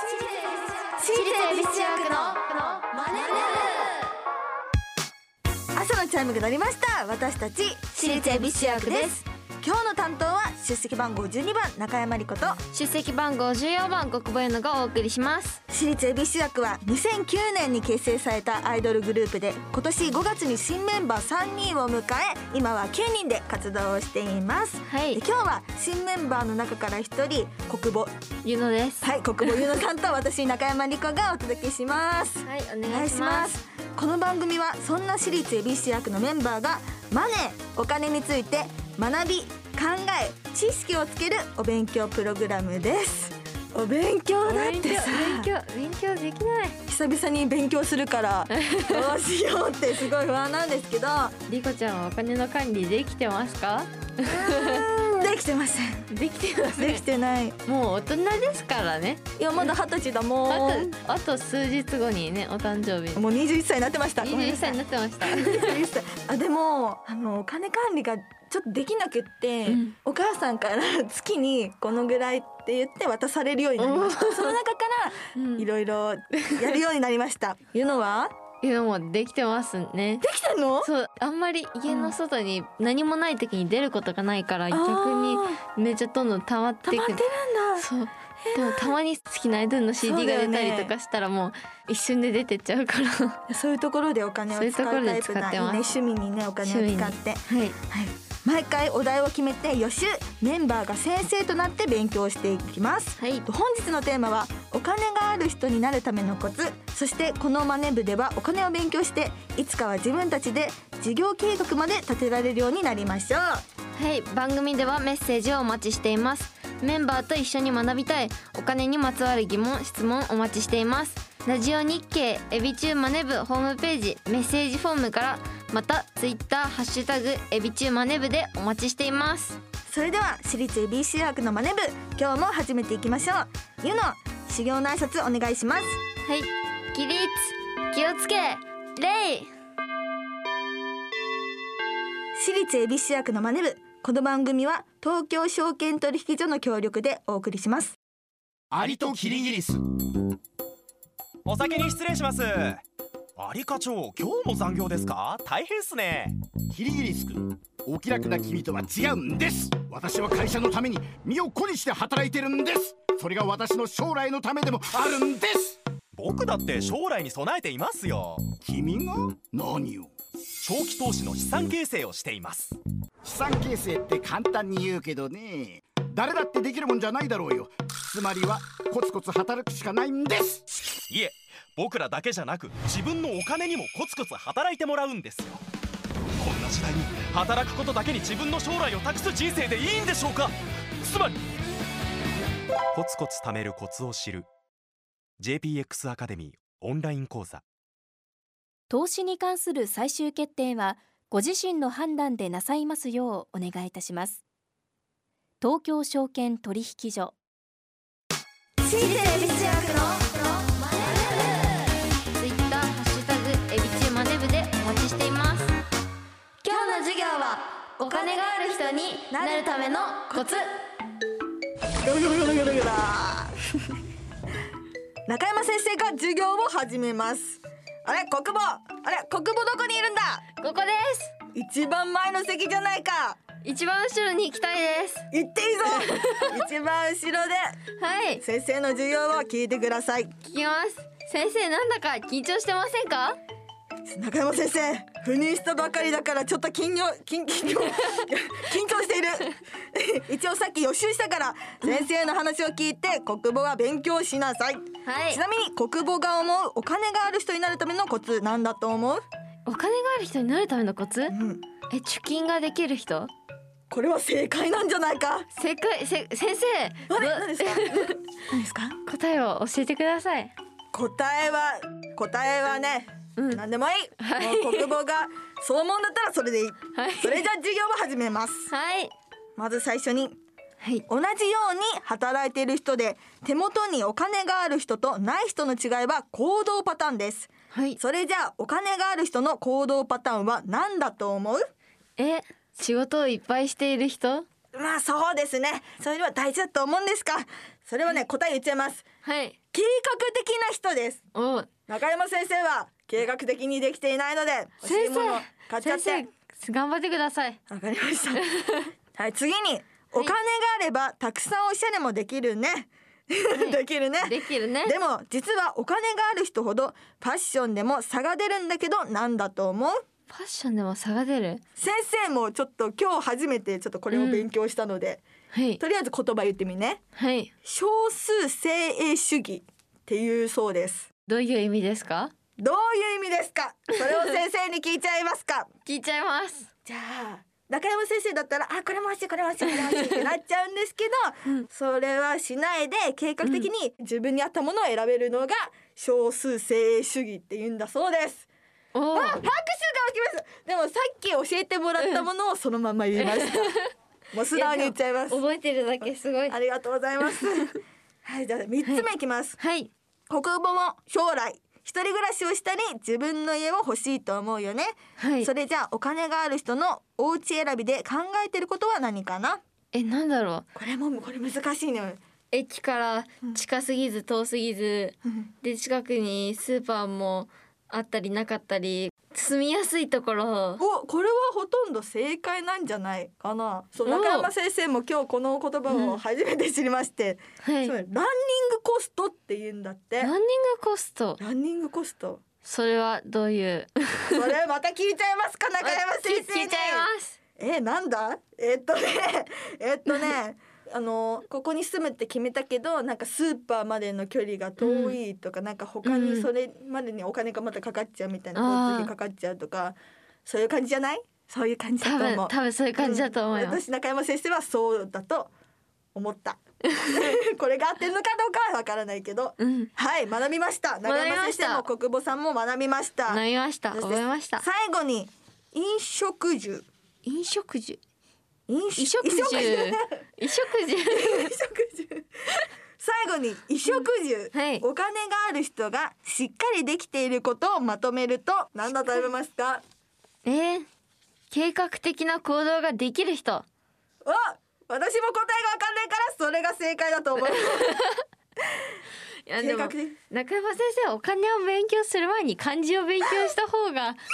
私立恵比寿中学のマネ朝のチャイムが鳴りました。私たち私立恵比寿中学です。今日の担当は出席番号12番中山理子と。出席番号14番国母ゆのがお送りします。私立恵比寿学は2009年に結成されたアイドルグループで今年5月に新メンバー3人を迎え今は9人で活動をしています。はい。で今日は新メンバーの中から1人国母ゆのです。はい国母ゆのさんと私中山理子がお届けします。はいおお願いします。この番組はそんな私立恵比寿役のメンバーがマネーお金について学び考え知識をつけるお勉強プログラムです。お勉強だってさ。勉強勉強できない。久々に勉強するからどうしようってすごい不安なんですけど。りこちゃんはお金の管理できてますか？できてません。できてますできてない。もう大人ですからね。いやまだ二十歳だもん。あと数日後にねお誕生日。もう21歳になってました。ごめんな21さい。歳になってました。21歳。あでもあのお金管理がちょっとできなくって、うん。お母さんから 月にこのぐらいって言って渡されるようになりました。その中からうん。いろいろ やるようになりました。いうのは？いやもうできてますね。できたの？そうあんまり家の外に何もない時に出ることがないから、逆にあめっちゃどんどん溜まっていくー溜まってるんだ。そう。でもたまに好きなアイドルの CD が出たりとかしたらもう一瞬で出てっちゃうから。そういうところでお金を使うタイプなね使ってます。趣味にねお金を使って。はい。はい、毎回お題を決めて予習。メンバーが先生となって勉強していきます。はい。本日のテーマはお金がある人になるためのコツ。そしてこのマネ部ではお金を勉強していつかは自分たちで事業計画まで立てられるようになりましょう。はい。番組ではメッセージをお待ちしています。メンバーと一緒に学びたい。お金にまつわる疑問質問お待ちしていますラジオ日経エビチューマネ部ホームページメッセージフォームからまたツイッターハッシュタグエビチューマネ部でお待ちしています。それでは私立 ABC 学のマネ部今日も始めていきましょう。ゆの修行の挨拶お願いします。はい起立。気をつけ。礼私立 ABC 学のマネ部この番組は東京証券取引所の協力でお送りします。アリとキリギリスお先に失礼します。アリ課長今日も残業ですか？大変っすね。キリギリス君お気楽な君とは違うんです。私は会社のために身を粉にして働いてるんです。それが私の将来のためでもあるんです。僕だって将来に備えていますよ。君が？何を？長期投資の資産形成をしています。資産形成って簡単に言うけどね誰だってできるもんじゃないだろうよ。つまりはコツコツ働くしかないんです。いえ僕らだけじゃなく自分のお金にもコツコツ働いてもらうんですよ。こんな時代に働くことだけに自分の将来を託す人生でいいんでしょうか？つまりコツコツ貯めるコツを知る JPX アカデミーオンライン講座。投資に関する最終決定はご自身の判断でなさいますようお願いいたします東京証券取引所。私立 ABC 学のツイッターハッシュタグエビチューマネ部でお待ちしています。今日の授業はお金がある人になるためのコツ。中山先生が授業を始めますあれ国母あれ国母どこにいるんだここです一番前の席じゃないか一番後ろに行きたいです。行っていいぞ。一番後ろで。はい。先生の授業を聞いてください。聞きます。先生なんだか緊張してませんか？中山先生赴任したばかりだからちょっと緊張緊緊張。緊張している。一応さっき予習したから先生の話を聞いて国母は勉強しなさい、はい。ちなみに国母が思うお金がある人になるためのコツなんだと思う、お金がある人になるためのコツ？うん、え貯金ができる人？これは正解なんじゃないか？正解せ先生あれど何ですか？何ですか？答えを教えてください。答えは答えはね、うん。何でもいい、もう国母がそう思うんだったらそれでいい、はい。それじゃあ授業を始めます。はい。まず最初にはい。同じように働いている人で手元にお金がある人とない人の違いは行動パターンです。はい。それじゃあお金がある人の行動パターンは何だと思う？え仕事をいっぱいしている人？まあそうですね。それでは大事だと思うんですか？それはね答え言っちゃいます。はい。計画的な人です。お中山先生は計画的にできていないので先生って。先生頑張ってください。わかりました。はい次にお金があればたくさんおしゃれもできるね。できるね。できるね。でも実はお金がある人ほどファッションでも差が出るんだけどなんだと思う？ファッションでも差が出る？先生もちょっと今日初めてちょっとこれを勉強したので、はい。とりあえず言葉言ってみね。はい。少数精鋭主義っていうそうです。どういう意味ですか？どういう意味ですか？それを先生に聞いちゃいますか？聞いちゃいます。じゃあ中山先生だったらあこれも欲しいこれも欲しいこれも欲しいってなっちゃうんですけど、それはしないで計画的に自分に合ったものを選べるのが少数精鋭主義って言うんだそうですおー。あ拍手が起きます。でもさっき教えてもらったものをそのまま言いました。もう素直に言っちゃいます。覚えてるだけす。ごいありがとうございます。はいじゃあ三つ目いきます、はい。国語も将来。一人暮らしをしたり自分の家を欲しいと思うよね、はい。それじゃあお金がある人のお家選びで考えてることは何かな？えなんだろう。これもこれ難しいね。駅から近すぎず遠すぎず、で近くにスーパーもあったりなかったり住みやすいところ。おこれはほとんど正解なんじゃないかな。そうお中山先生も今日この言葉を初めて知りまして、はい。そうランニングコストって言うんだって。ランニングコスト。ランニングコスト。それはどういう？それまた聞いちゃいますか中山先生に。聞いちゃいます。えなんだ？えっとねえっとねあのここに住むって決めたけどなんかスーパーまでの距離が遠いとか、なんか他にそれまでにお金がまたかかっちゃうみたいな、交通費かかっちゃうとかそういう感じじゃない？そういう感じだ多と思う。分多分そういう感じだと思います、うん。私中山先生はそうだと思った。これが合ってるのかどうかはわからないけど。うん。はい学びました。中学び山先生も国母さんも学びました。飲みました。覚えました。最後に飲食住。飲食住。飲衣食住。衣食住。衣食住。最後に衣食住、はい。お金がある人がしっかりできていることをまとめると何だと思いますか？えー、計画的な行動ができる人。あ私も答えがわかんないからそれが正解だと思いますいやでも中山先生お金を勉強する前に漢字を勉強した方が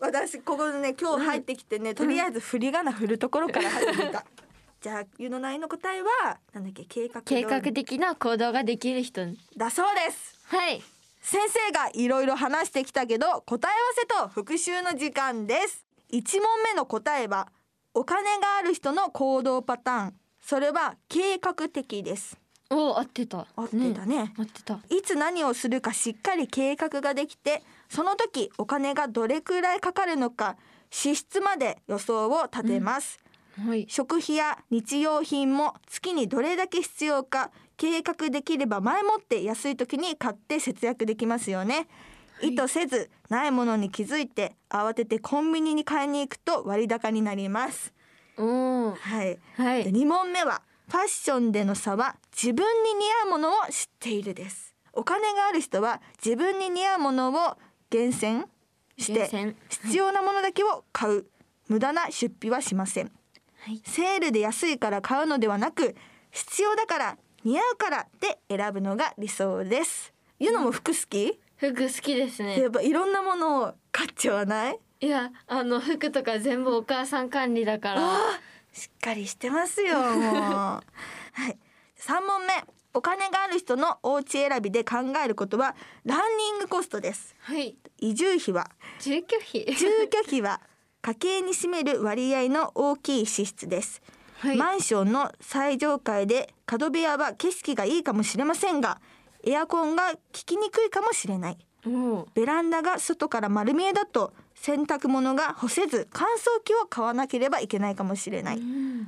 私ここでね今日入ってきてね、とりあえず振り仮名振るところから始めた。じゃあゆのないの答えはなんだっけ計画計画的な行動ができる人だそうです。はい。先生がいろいろ話してきたけど答え合わせと復習の時間です。1問目の答えはお金がある人の行動パターン。それは計画的ですお合ってた。合ってたね。合ってた。いつ何をするかしっかり計画ができてその時お金がどれくらいかかるのか支出まで予想を立てます、はい。食費や日用品も月にどれだけ必要か計画できれば前もって安い時に買って節約できますよね、意図せずないものに気づいて慌ててコンビニに買いに行くと割高になります。はい、ではい。2問目はファッションでの差は自分に似合うものを知っているです。お金がある人は自分に似合うものを厳選して必要なものだけを買う。無駄な出費はしません。はい。セールで安いから買うのではなく必要だから似合うからで選ぶのが理想です。ゆのも服好き、服好きですね。やっぱいろんなものを買っちゃわない？いやあの服とか全部お母さん管理だからしっかりしてますよもう。はい。3問目。お金がある人のお家選びで考えることはランニングコストです。はい。移住費は。住居費。住居費は家計に占める割合の大きい支出です、はいマンションの最上階で角部屋は景色がいいかもしれませんがエアコンが効きにくいかもしれないベランダが外から丸見えだと洗濯物が干せず乾燥機を買わなければいけないかもしれない、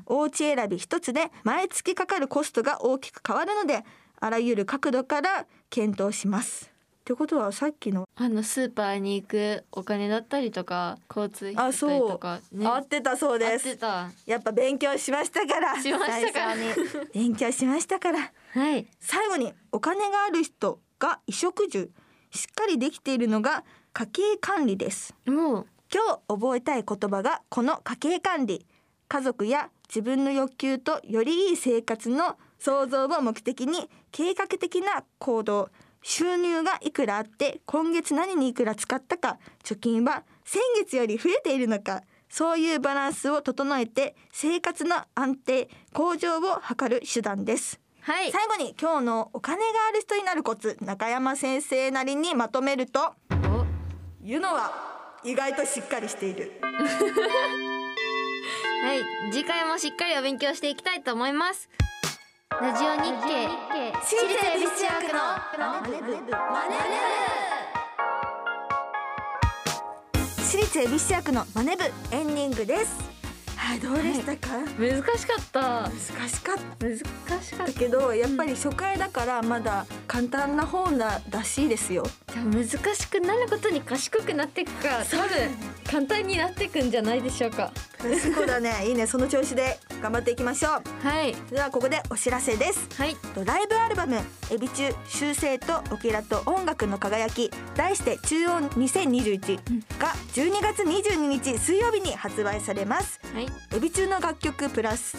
お家選び一つで毎月かかるコストが大きく変わるのであらゆる角度から検討します。ってことはさっきのあのスーパーに行くお金だったりとか交通費だあったりそう、とかね。合ってたそう合っですてた。やっぱ勉強しましたから。しましたから。最初に。勉強しましたから。はい。最後にお金がある人が衣食住しっかりできているのが家計管理です。もう今日覚えたい言葉がこの家計管理。家族や自分の欲求とよりいい生活の創造を目的に計画的な行動収入がいくらあって今月何にいくら使ったか貯金は先月より増えているのかそういうバランスを整えて生活の安定向上を図る手段ですはい。最後に今日のお金がある人になるコツ中山先生なりにまとめるとお。ユノは意外としっかりしている。はい。次回もしっかりお勉強していきたいと思います。ラジオ日経私立恵比寿中学のマネ部。私立恵比寿中学のマネ部エンディングですはいどうでしたか、難しかった。難しかった。難しかっだけどやっぱり初回だからまだ簡単な方ならしいですよ。たでも難しくなることに賢くなっていくから多分簡単になっていくんじゃないでしょうか。そうだね。いいね。その調子で頑張っていきましょう。はい。ではここでお知らせです。はい。とライブアルバム「エビ中修正とオケラと音楽の輝き」題して中音2021が12月22日水曜日に発売されます。はい。エビ中の楽曲プラス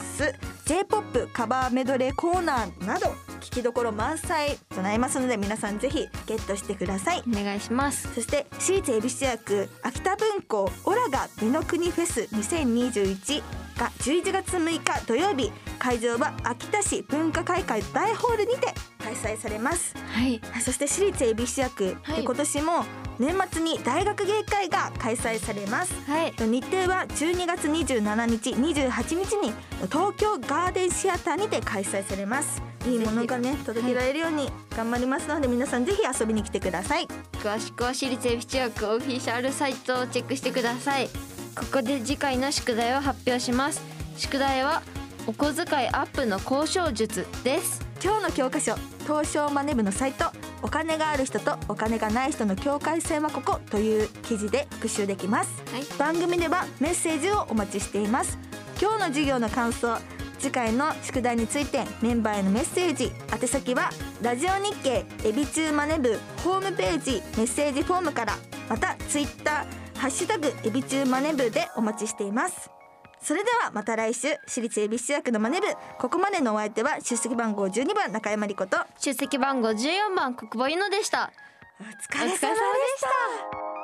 J-POP カバーメドレーコーナーなど聴きどころ満載となりますので皆さんぜひゲットしてください。お願いします。そして私立恵比寿役秋田文庫オラが美の国フェス2021が11月6日土曜日。会場は秋田市文化会館大ホールにて開催されます。はい。そして私立恵比寿役、はい。今年も年末に大学芸会が開催されます。はい。日程は12月27日28日に東京ガーデンシアターにて開催されます。いいものがね届けられるように頑張りますので皆さんぜひ遊びに来てください。詳しくは私立恵比寿中学オフィシャルサイトをチェックしてください。ここで次回の宿題を発表します。宿題はお小遣いアップの交渉術です。今日の教科書東証マネ部のサイトお金がある人とお金がない人の境界線はここという記事で復習できます、はい。番組ではメッセージをお待ちしています。今日の授業の感想次回の宿題についてメンバーへのメッセージ。宛先はラジオ日経エビチューマネ部ホームページメッセージフォームからまたツイッターハッシュタグエビチューマネ部でお待ちしていますそれではまた来週私立恵比寿役のマネ部ここまでのお相手は出席番号12番中山理子と。出席番号14番国母ゆのでしたお疲れ様でした。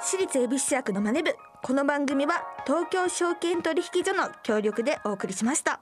私立恵比寿役のマネ部この番組は東京証券取引所の協力でお送りしました